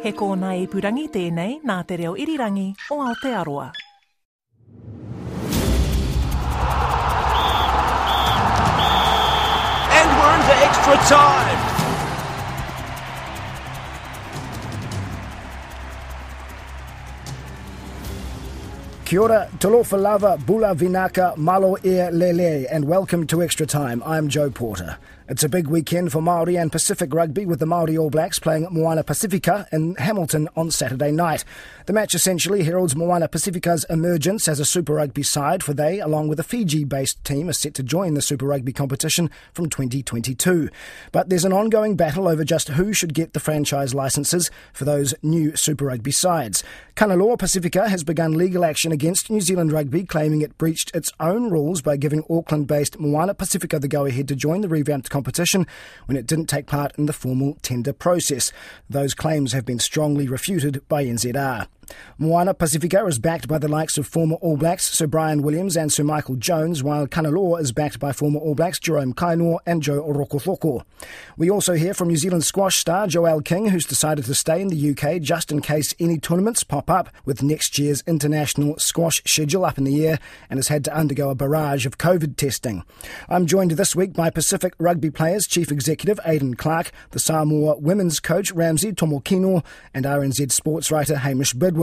He kōna purangi tēnei nā te reo irirangi o Aotearoa. And we're into extra time. Kia ora, talofa lava, bula vinaka, malo e lele, and welcome to Extra Time. I'm Joe Porter. It's a big weekend for Maori and Pacific rugby with the Maori All Blacks playing Moana Pacifica in Hamilton on Saturday night. The match essentially heralds Moana Pacifica's emergence as a Super Rugby side, for they, along with a Fiji-based team, are set to join the Super Rugby competition from 2022. But there's an ongoing battle over just who should get the franchise licences for those new Super Rugby sides. Kanaloa Pacifica has begun legal action against New Zealand Rugby, claiming it breached its own rules by giving Auckland-based Moana Pacifica the go-ahead to join the revamped competition when it didn't take part in the formal tender process. Those claims have been strongly refuted by NZR. Moana Pacifica is backed by the likes of former All Blacks Sir Bryan Williams and Sir Michael Jones, while Kanaloa is backed by former All Blacks Jerome Kaino and Joe Rokocoko. We also hear from New Zealand squash star Joelle King, who's decided to stay in the UK just in case any tournaments pop up with next year's international squash schedule up in the air and has had to undergo a barrage of COVID testing. I'm joined this week by Pacific Rugby Players Chief Executive Aayden Clarke, the Samoa women's coach Ramsey Tomokino, and RNZ sports writer Hamish Bidwell.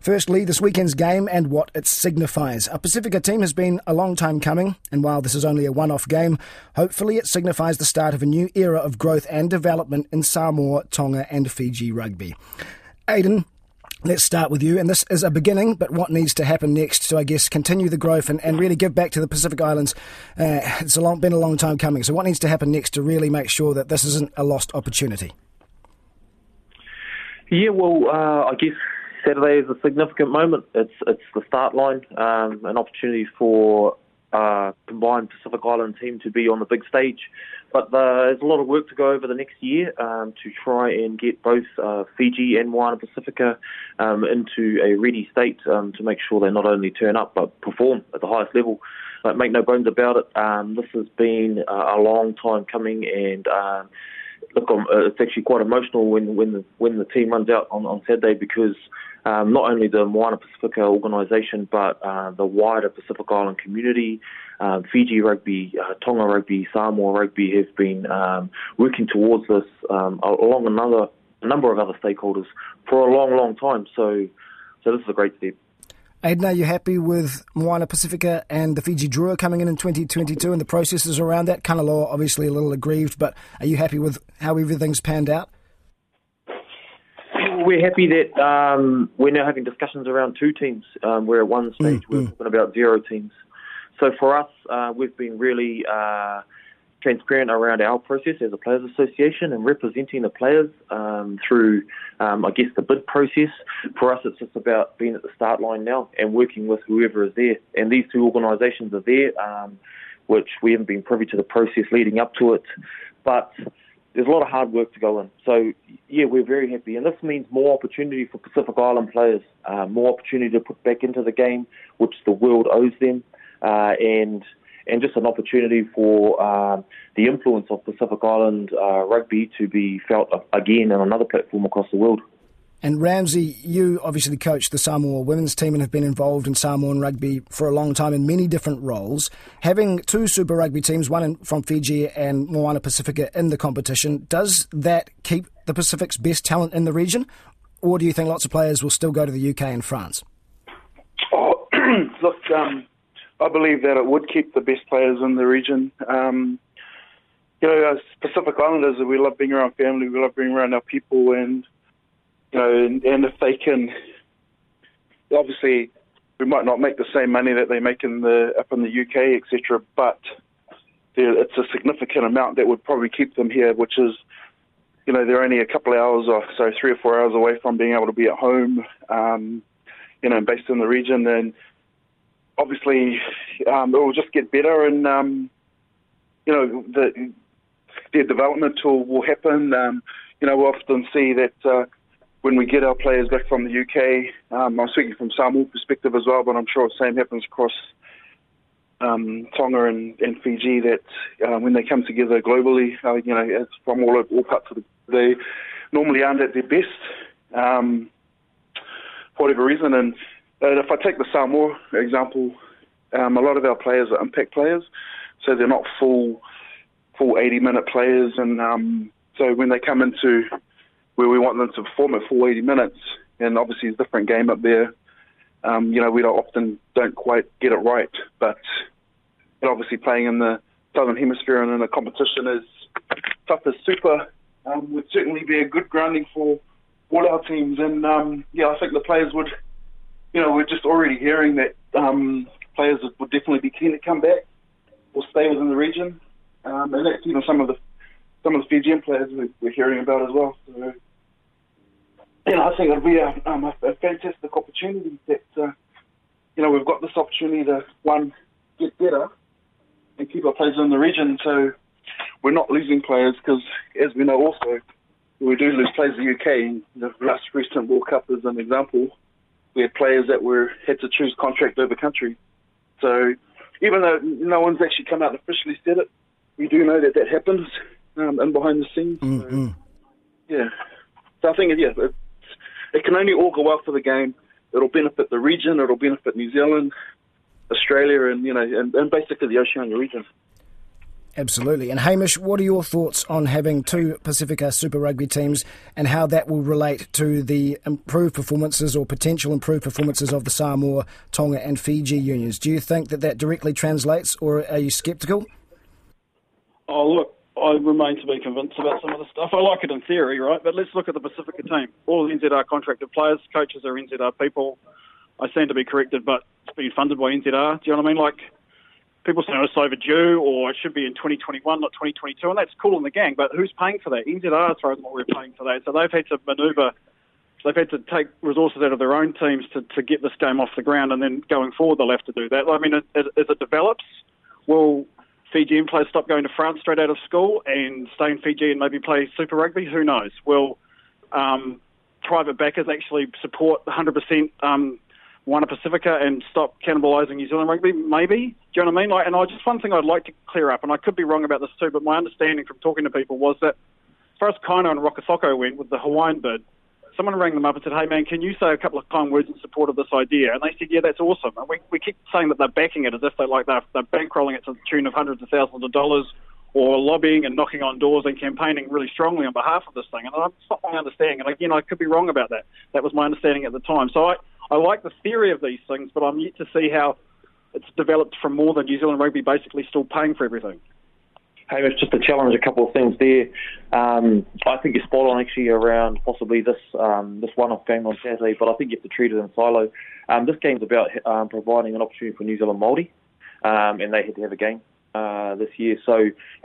Firstly, this weekend's game and what it signifies. A Pacifica team has been a long time coming, and while this is only a one off game, hopefully it signifies the start of a new era of growth and development in Samoa, Tonga, and Fiji rugby. Aayden, Let's start with you, and this is a beginning, but what needs to happen next to, I guess, continue the growth and, and really give back to the Pacific Islands? Uh, it's a long, been a long time coming, so what needs to happen next to really make sure that this isn't a lost opportunity? Yeah, well, uh, I guess Saturday is a significant moment. It's it's the start line, um, an opportunity for uh, combined Pacific Island team to be on the big stage. But uh, there's a lot of work to go over the next year um, to try and get both uh, Fiji and Moana Pacifica um, into a ready state um, to make sure they not only turn up but perform at the highest level. Make no bones about it, um, this has been uh, a long time coming, and um, it's actually quite emotional when when the, when the team runs out on, on Saturday because um, not only the Moana Pacifica organisation, but uh, the wider Pacific Island community, um, Fiji Rugby, uh, Tonga Rugby, Samoa Rugby have been um, working towards this um, along another a number of other stakeholders for a long, long time. So, so this is a great step. Aayden, are you happy with Moana Pacifica and the Fiji Drua coming in in 2022 and the processes around that? Kanaloa obviously a little aggrieved, but are you happy with how everything's panned out? we're happy that um, we're now having discussions around two teams. Um, we're at one stage, mm, we're mm. talking about zero teams. So for us, uh, we've been really uh, transparent around our process as a players' association and representing the players um, through, um, I guess, the bid process. For us, it's just about being at the start line now and working with whoever is there. And these two organisations are there, um, which we haven't been privy to the process leading up to it, but there's a lot of hard work to go in. So, yeah, we're very happy. And this means more opportunity for Pacific Island players, uh, more opportunity to put back into the game, which the world owes them, uh, and and just an opportunity for uh, the influence of Pacific Island uh, rugby to be felt again on another platform across the world. And Ramsey, you obviously coach the Samoa women's team and have been involved in Samoan rugby for a long time in many different roles. Having two Super Rugby teams, one in, from Fiji and Moana Pacifica, in the competition, does that keep the Pacific's best talent in the region? Or do you think lots of players will still go to the UK and France? Oh, look, um, I believe that it would keep the best players in the region. Um, you know, as Pacific Islanders, we love being around family, we love being around our people, and you know, and, and if they can, obviously, we might not make the same money that they make in the up in the UK, etc. But it's a significant amount that would probably keep them here, which is, you know, they're only a couple of hours off, so three or four hours away from being able to be at home, um, you know, based in the region. And obviously, um, it will just get better, and um, you know, the their development will, will happen. Um, you know, we often see that uh, when we get our players back from the UK, um, I'm speaking from Samoa perspective as well, but I'm sure the same happens across um, Tonga and, and Fiji that uh, when they come together globally, uh, you know, from all, all parts of the, they normally aren't at their best um, for whatever reason. And uh, if I take the Samoa example, um, a lot of our players are impact players, so they're not full full 80 minute players, and um, so when they come into where we want them to perform at full 80 minutes, and obviously it's a different game up there. Um, you know, we don't often don't quite get it right, but obviously playing in the southern hemisphere and in a competition as tough as super um, would certainly be a good grounding for all our teams. And um, yeah, I think the players would, you know, we're just already hearing that um, players would definitely be keen to come back or stay within the region, um, and that's even some of the some of the Fijian players we're hearing about as well. So you know, I think it'll be a, um, a, a fantastic opportunity that, uh, you know, we've got this opportunity to, one, get better and keep our players in the region so we're not losing players because, as we know also, we do lose players in the UK. The last recent World Cup is an example. We had players that were had to choose contract over country. So even though no one's actually come out and officially said it, we do know that that happens um, and behind the scenes. Mm-hmm. So, yeah. So I think, yeah, it can only all go well for the game. It'll benefit the region. It'll benefit New Zealand, Australia, and you know, and, and basically the Oceania region. Absolutely. And Hamish, what are your thoughts on having two Pacifica Super Rugby teams and how that will relate to the improved performances or potential improved performances of the Samoa, Tonga, and Fiji unions? Do you think that that directly translates, or are you sceptical? Oh, look, I remain to be convinced about some of the stuff. I like it in theory, right? But let's look at the Pacifica team. All the NZR contracted players, coaches are NZR people. I stand to be corrected, but it's being funded by NZR. Do you know what I mean? Like, people say it's overdue or it should be in 2021, not 2022, and that's cool in the gang, but who's paying for that? NZR, as what we're paying for that. So they've had to manoeuvre, they've had to take resources out of their own teams to, to get this game off the ground, and then going forward, they'll have to do that. I mean, as, as it develops, will Fijian players stop going to France straight out of school and stay in Fiji and maybe play Super Rugby? Who knows? Will um, private backers actually support 100% um, Moana Pacifica and stop cannibalising New Zealand rugby? Maybe. Do you know what I mean? Like, and I just one thing I'd like to clear up, and I could be wrong about this too, but my understanding from talking to people was that as far as Kaino and Rokocoko went with the Hawaiian bid, someone rang them up and said, hey man, can you say a couple of kind words in support of this idea? And they said, yeah, that's awesome. And we, we keep saying that they're backing it as if they're like they're, they're bankrolling it to the tune of hundreds of thousands of dollars or lobbying and knocking on doors and campaigning really strongly on behalf of this thing. And that's not my understanding. And again, I could be wrong about that. That was my understanding at the time. So I, I like the theory of these things, but I'm yet to see how it's developed from more than New Zealand Rugby basically still paying for everything. Hamish, just to challenge a couple of things there. Um, I think you're spot on actually around possibly this um, this one-off game on Saturday, but I think you have to treat it in silo. Um, this game's about um, providing an opportunity for New Zealand Māori, um, and they had to have a game uh, this year. So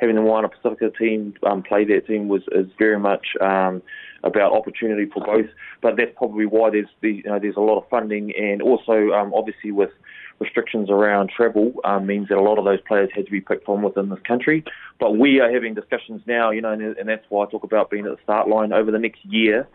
having the Moana Pacifica team um, play that team was is very much um, about opportunity for both. But that's probably why there's the, you know, there's a lot of funding, and also um, obviously with restrictions around travel um, means that a lot of those players had to be picked from within this country. But we are having discussions now, you know, and, and that's why I talk about being at the start line over the next year.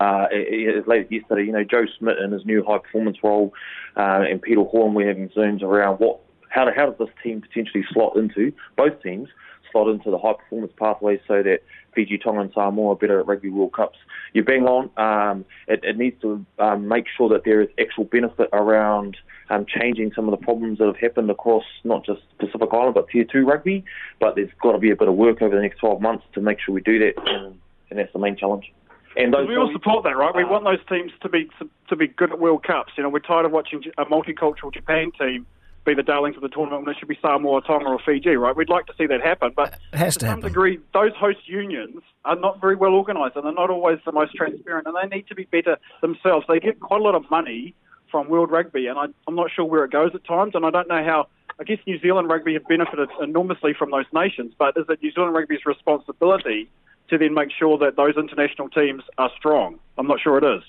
Uh, as late yesterday, you know, Joe Schmidt in his new high performance role, uh, and Peter Horne, we're having zooms around what, how, how does this team potentially slot into both teams slot into the high performance pathways so that Fiji, Tonga, and Samoa are better at Rugby World Cups. You're bang on. Um, it, it, needs to um, make sure that there is actual benefit around um, changing some of the problems that have happened across not just Pacific Island but Tier 2 rugby. But there's got to be a bit of work over the next 12 months to make sure we do that, and, and that's the main challenge. And we all support that, right? We want those teams to be to be good at World Cups. You know, we're tired of watching a multicultural Japan team be the darlings of the tournament when it should be Samoa, Tonga, or Fiji, right? We'd like to see that happen, but it has to, to some happen. degree, those host unions are not very well organised and they're not always the most transparent, and they need to be better themselves. They get quite a lot of money from World Rugby, and I, I'm not sure where it goes at times, and I don't know how I guess New Zealand rugby have benefited enormously from those nations, but is it New Zealand rugby's responsibility to then make sure that those international teams are strong? I'm not sure it is.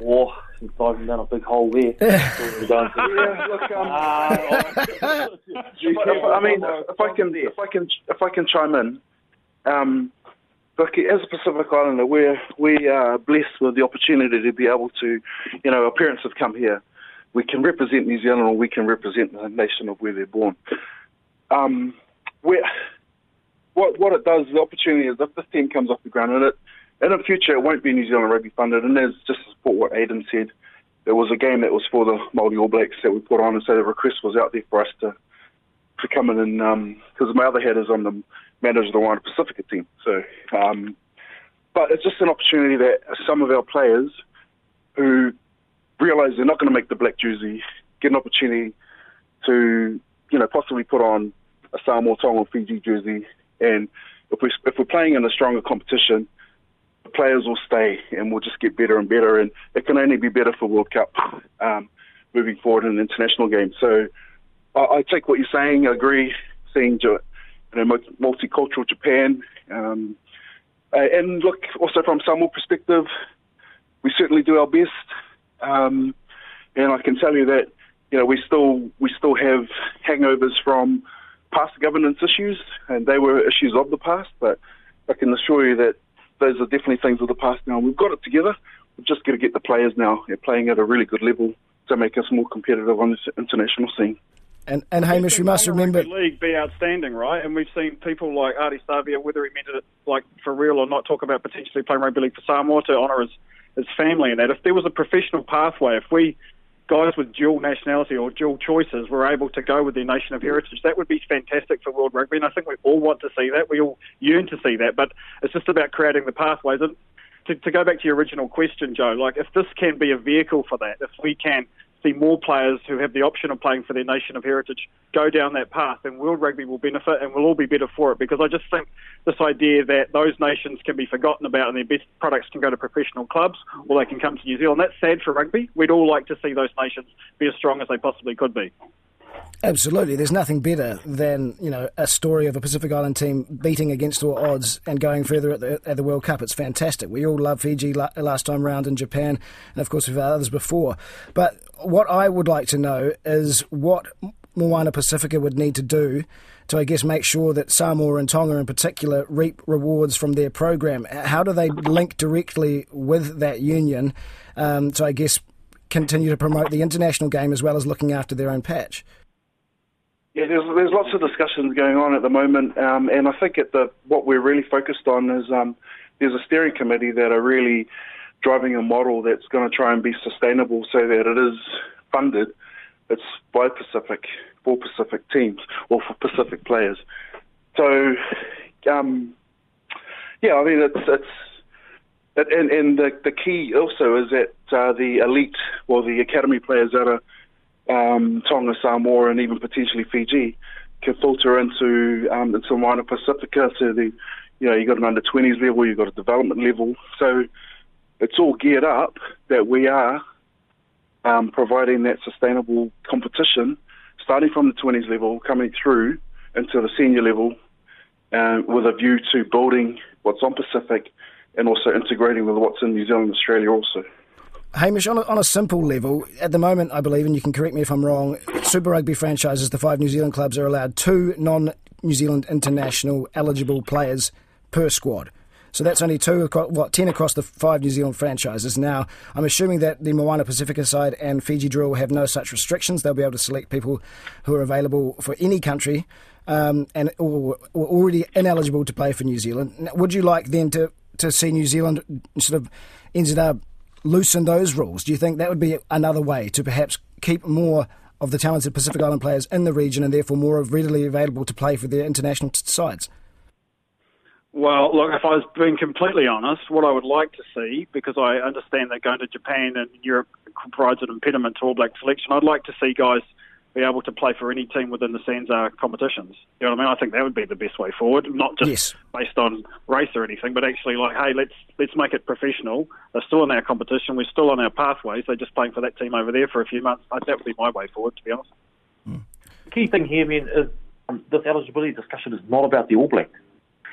War, he's diving down a big hole there. yeah, look, um, if, I mean, if I can, if I can, if I can chime in, um, look, as a Pacific Islander, we're we are blessed with the opportunity to be able to, you know, our parents have come here. We can represent New Zealand, or we can represent the nation of where they're born. Um, where, what what it does, the opportunity is if this team comes off the ground, and it in the future it won't be New Zealand rugby funded, and there's just to support what Aayden said. There was a game that was for the Māori All Blacks that we put on, and so the request was out there for us to to come in and because my other head is on the manager of the Moana Pacifica team. So, um, but it's just an opportunity that some of our players who realise they're not going to make the black jersey get an opportunity to, you know, possibly put on a Samoa Tonga or Fiji jersey. And if we if we're playing in a stronger competition, players will stay and we'll just get better and better. And it can only be better for World Cup um, moving forward in international games. So I, I take what you're saying. I agree. Seeing you know, multicultural Japan. Um, uh, and look, also from Samoa perspective, we certainly do our best. Um, and I can tell you that you know we still we still have hangovers from past governance issues, and they were issues of the past. But I can assure you that those are definitely things of the past now. We've got it together. We've just got to get the players now They're playing at a really good level to make us more competitive on this international scene. And, and Hamish, we must remember league be outstanding, right? And we've seen people like Ardie Savea, whether he meant it like for real or not, talk about potentially playing rugby league for Samoa to honour his his family and that. If there was a professional pathway, if we guys with dual nationality or dual choices were able to go with their nation of heritage, that would be fantastic for world rugby. And I think we all want to see that. We all yearn to see that. But it's just about creating the pathways. And to, to go back to your original question, Joe, like if this can be a vehicle for that, if we can see more players who have the option of playing for their nation of heritage go down that path, and world rugby will benefit and we'll all be better for it. Because I just think this idea that those nations can be forgotten about and their best products can go to professional clubs or they can come to New Zealand, that's sad for rugby. We'd all like to see those nations be as strong as they possibly could be. Absolutely. There's nothing better than, you know, a story of a Pacific Island team beating against all odds and going further at the, at the World Cup. It's fantastic. We all love Fiji last time round in Japan, and of course we've had others before. But what I would like to know is what Moana Pacifica would need to do to, I guess, make sure that Samoa and Tonga in particular reap rewards from their program. How do they link directly with that union um, to, I guess, continue to promote the international game as well as looking after their own patch? Yeah, there's there's lots of discussions going on at the moment, um, and I think at the what we're really focused on is um, there's a steering committee that are really driving a model that's going to try and be sustainable, so that it is funded. It's by Pacific for Pacific teams or for Pacific players. So, um, yeah, I mean it's it's. And, and the, the key also is that uh, the elite, or the academy players that are um, Tonga, Samoa, and even potentially Fiji can filter into um, into Moana Pacifica. So the you know you got an under 20s level, you've got a development level. So it's all geared up that we are um, providing that sustainable competition, starting from the 20s level, coming through into the senior level, uh, with a view to building what's on Pacific and also integrating with what's in New Zealand and Australia also. Hamish, on a, on a simple level, at the moment, I believe, and you can correct me if I'm wrong, Super Rugby franchises, the five New Zealand clubs, are allowed two non New Zealand international eligible players per squad. So that's only two, what, ten across the five New Zealand franchises. Now, I'm assuming that the Moana Pacifica side and Fiji Drua have no such restrictions. They'll be able to select people who are available for any country um, and or, or already ineligible to play for New Zealand. Would you like then to, to see New Zealand sort of ended up loosen those rules? Do you think that would be another way to perhaps keep more of the talented Pacific Island players in the region and therefore more readily available to play for their international sides? Well, look, if I was being completely honest, what I would like to see, because I understand that going to Japan and Europe provides an impediment to All Black selection, I'd like to see guys be able to play for any team within the SANZAAR competitions. You know what I mean? I think that would be the best way forward, not just Yes. based on race or anything, but actually like, hey, let's let's make it professional. They're still in our competition. We're still on our pathways. They're just playing for that team over there for a few months. That would be my way forward, to be honest. The key thing here, man, is um, this eligibility discussion is not about the All Blacks.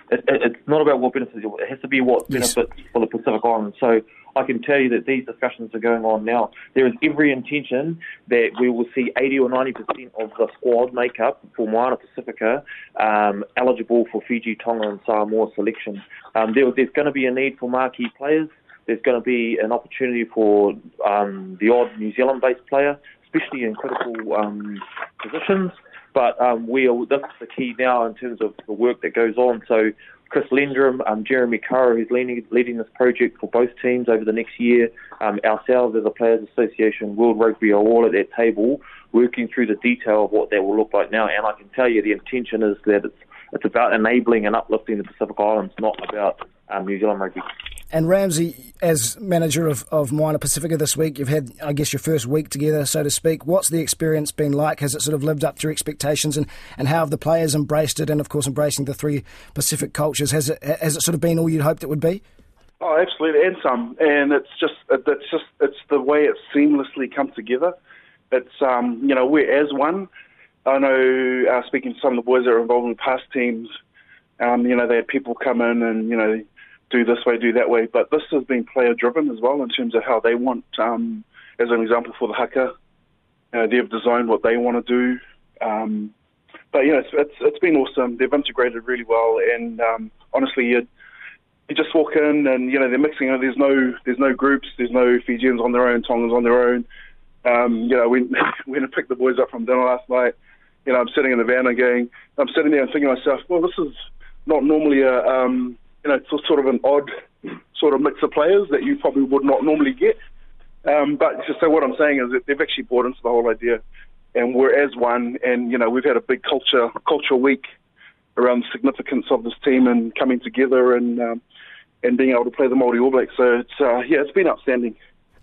It, it, it's not about what benefits. It has to be what Yes. benefits for the Pacific Islands. So I can tell you that these discussions are going on now. There is every intention that we will see 80 or 90 percent of the squad makeup for Moana Pacifica um, eligible for Fiji, Tonga, and Samoa selection. Um, there, there's going to be a need for marquee players. There's going to be an opportunity for um, the odd New Zealand-based player, especially in critical um, positions. But um, we are, this is the key now in terms of the work that goes on. So Chris Lendrum, um, Jeremy Curra, who's leading, leading this project for both teams over the next year, um, ourselves as a Players Association, World Rugby are all at that table working through the detail of what that will look like now. And I can tell you the intention is that it's, it's about enabling and uplifting the Pacific Islands, not about um, New Zealand rugby. And Ramsey, as manager of, of Moana Pacifica this week, you've had, I guess, your first week together, so to speak. What's the experience been like? Has it sort of lived up to your expectations? And, and how have the players embraced it? And, of course, embracing the three Pacific cultures. Has it, has it sort of been all you'd hoped it would be? Oh, absolutely, and some. And it's just it's just it's the way it's seamlessly come together. It's um, you know we're as one. I know uh, speaking to some of the boys that are involved in past teams, um, you know they had people come in and you know do this way, do that way, but this has been player driven as well in terms of how they want. Um, as an example for the haka, uh, they've designed what they want to do. Um, but yeah, it's, it's it's been awesome. They've integrated really well, and um, honestly, you you just walk in and you know they're mixing. it. There's no there's no groups. There's no Fijians on their own, Tongans on their own. Um, you know, we went and picked the boys up from dinner last night. You know, I'm sitting in the van and going, I'm sitting there and thinking to myself, well, this is not normally a um, you know, it's sort of an odd sort of mix of players that you probably would not normally get. Um, but just so what I'm saying is that they've actually bought into the whole idea, and we're as one. And you know, we've had a big culture culture week around the significance of this team and coming together and um, and being able to play the Māori All Blacks. So it's uh, yeah, it's been outstanding.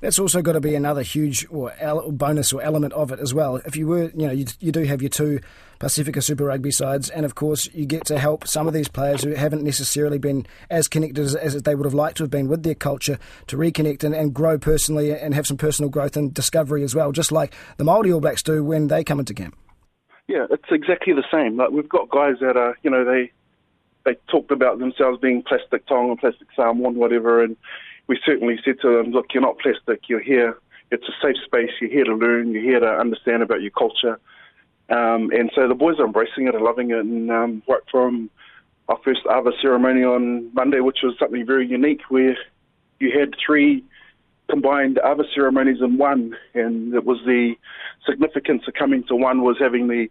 That's also got to be another huge or bonus or element of it as well. If you were, you know, you, you do have your two Pacifica Super Rugby sides, and of course you get to help some of these players who haven't necessarily been as connected as, as they would have liked to have been with their culture to reconnect and, and grow personally and have some personal growth and discovery as well, just like the Māori All Blacks do when they come into camp. Yeah, it's exactly the same. Like we've got guys that are, you know, they they talked about themselves being plastic Tonga, plastic Samoan, whatever, and we certainly said to them, look, you're not plastic, you're here. It's a safe space. You're here to learn. You're here to understand about your culture. Um, and so the boys are embracing it and loving it. And um, from our first Ava ceremony on Monday, which was something very unique, where you had three combined Ava ceremonies in one, and it was the significance of coming to one was having the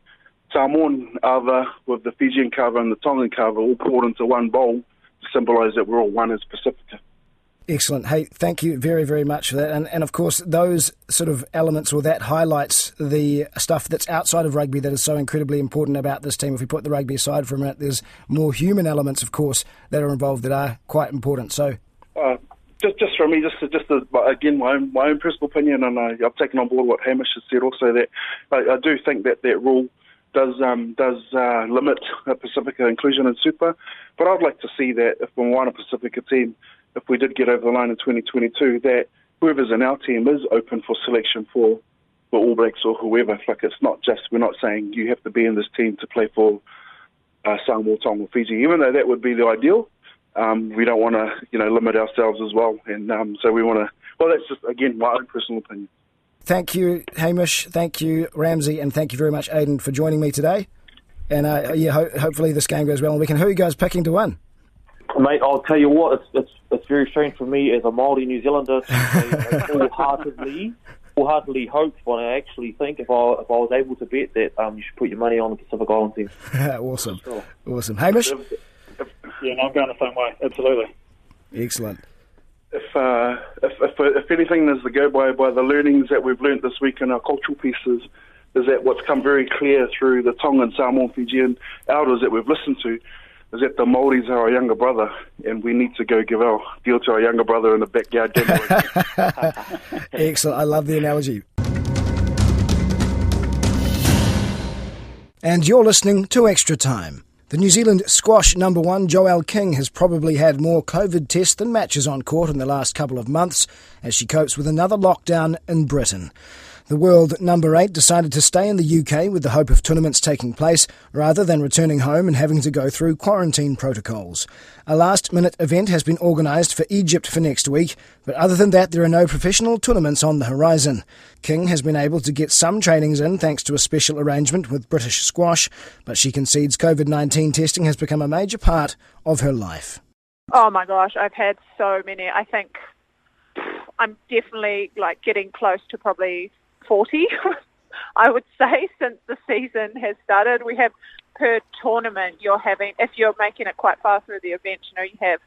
Samoan Ava with the Fijian kava and the Tongan kava all poured into one bowl to symbolise that we're all one as Pacifica. Excellent. Hey, thank you very, very much for that. And, and of course, those sort of elements or that highlights the stuff that's outside of rugby that is so incredibly important about this team. If we put the rugby aside for a minute, there's more human elements, of course, that are involved that are quite important. So, Uh, just, just for me, just, just as, again, my own, my own personal opinion, and I, I've taken on board what Hamish has said. Also, that I, I do think that that rule does um, does uh, limit Pacifica inclusion in Super, but I'd like to see that if we want a Pacifica team, if we did get over the line in 2022, that whoever's in our team is open for selection for for All Blacks or whoever. Like it's not just we're not saying you have to be in this team to play for uh, Samoa, Tonga, or Fiji, even though that would be the ideal. Um, we don't want to, you know, limit ourselves as well, and um, so we want to. Well, that's just again my own personal opinion. Thank you, Hamish. Thank you, Ramsey. And thank you very much, Aayden, for joining me today. And uh, yeah, ho- hopefully this game goes well and we can. Who are you guys picking to win? Mate, I'll tell you what, it's, it's, it's very strange for me as a Māori New Zealander to wholeheartedly, wholeheartedly hope, but I actually think if I, if I was able to bet that um, you should put your money on the Pacific Island team. awesome. Awesome. Hamish? Yeah, no, I'm going the same way. Absolutely. Excellent. If, uh, if, if, if anything is to go by, by the learnings that we've learnt this week in our cultural pieces, is that what's come very clear through the Tongan, Samoan, Fijian elders that we've listened to, is that the Māoris are our younger brother, and we need to go give our deal to our younger brother in the backyard. Excellent. I love the analogy. And you're listening to Extra Time. The New Zealand squash number one, Joelle King, has probably had more COVID tests than matches on court in the last couple of months as she copes with another lockdown in Britain. The world number eight decided to stay in the UK with the hope of tournaments taking place rather than returning home and having to go through quarantine protocols. A last minute event has been organised for Egypt for next week, but other than that, there are no professional tournaments on the horizon. King has been able to get some trainings in thanks to a special arrangement with British Squash, but she concedes COVID 19 testing has become a major part of her life. Oh my gosh, I've had so many. I think I'm definitely like getting close to probably 40, I would say, since the season has started. We have per tournament, you're having, if you're making it quite far through the event, you know, you have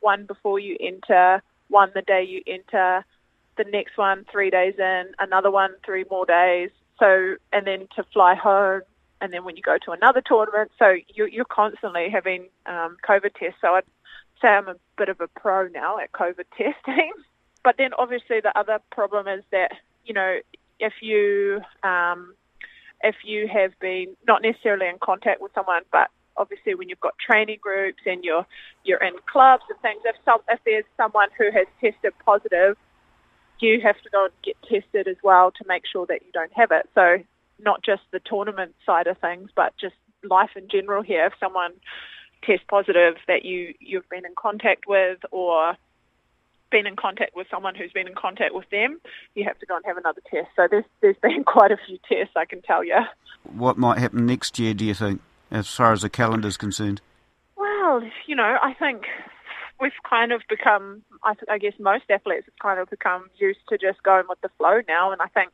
one before you enter, one the day you enter, the next one three days in, another one three more days. So, and then to fly home, and then when you go to another tournament, so you're, you're constantly having um, COVID tests. So I'd say I'm a bit of a pro now at COVID testing. But then obviously the other problem is that, you know, if you um, if you have been not necessarily in contact with someone, but obviously when you've got training groups and you're you're in clubs and things, if some if there's someone who has tested positive, you have to go and get tested as well to make sure that you don't have it. So not just the tournament side of things, but just life in general here. If someone tests positive that you you've been in contact with or been in contact with someone who's been in contact with them, you have to go and have another test. So there's there's been quite a few tests, I can tell you. What might happen next year, do you think, as far as the calendar is concerned? Well, you know, I think we've kind of become, I, I guess most athletes have kind of become used to just going with the flow now, and I think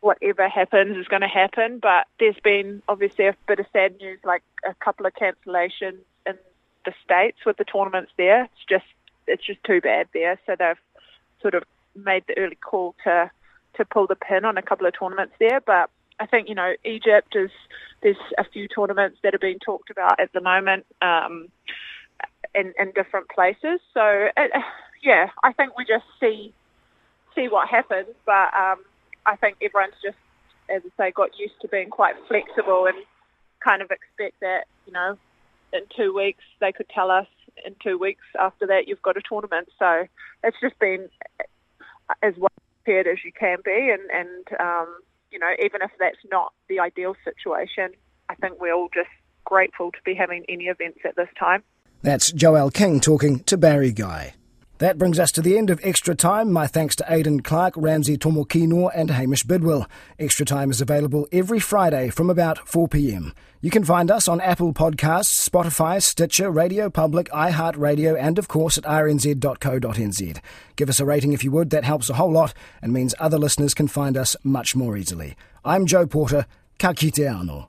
whatever happens is going to happen. But there's been obviously a bit of sad news, like a couple of cancellations in the states with the tournaments there. It's just it's just too bad there. So they've sort of made the early call to to pull the pin on a couple of tournaments there. But I think you know Egypt is there's a few tournaments that are being talked about at the moment um, in in different places. So it, yeah, I think we just see see what happens. But um, I think everyone's just, as I say, got used to being quite flexible and kind of expect that you know in two weeks they could tell us in two weeks after that you've got a tournament. So it's just been as well prepared as you can be, and and um, you know even if that's not the ideal situation, I think we're all just grateful to be having any events at this time. That's Joelle King talking to Barry Guy. That brings us to the end of Extra Time. My thanks to Aayden Clarke, Ramsey Tomokino, and Hamish Bidwell. Extra Time is available every Friday from about 4 p.m. You can find us on Apple Podcasts, Spotify, Stitcher, Radio Public, iHeartRadio, and of course at rnz.co.nz. Give us a rating if you would, that helps a whole lot and means other listeners can find us much more easily. I'm Joe Porter. Ka kite anō.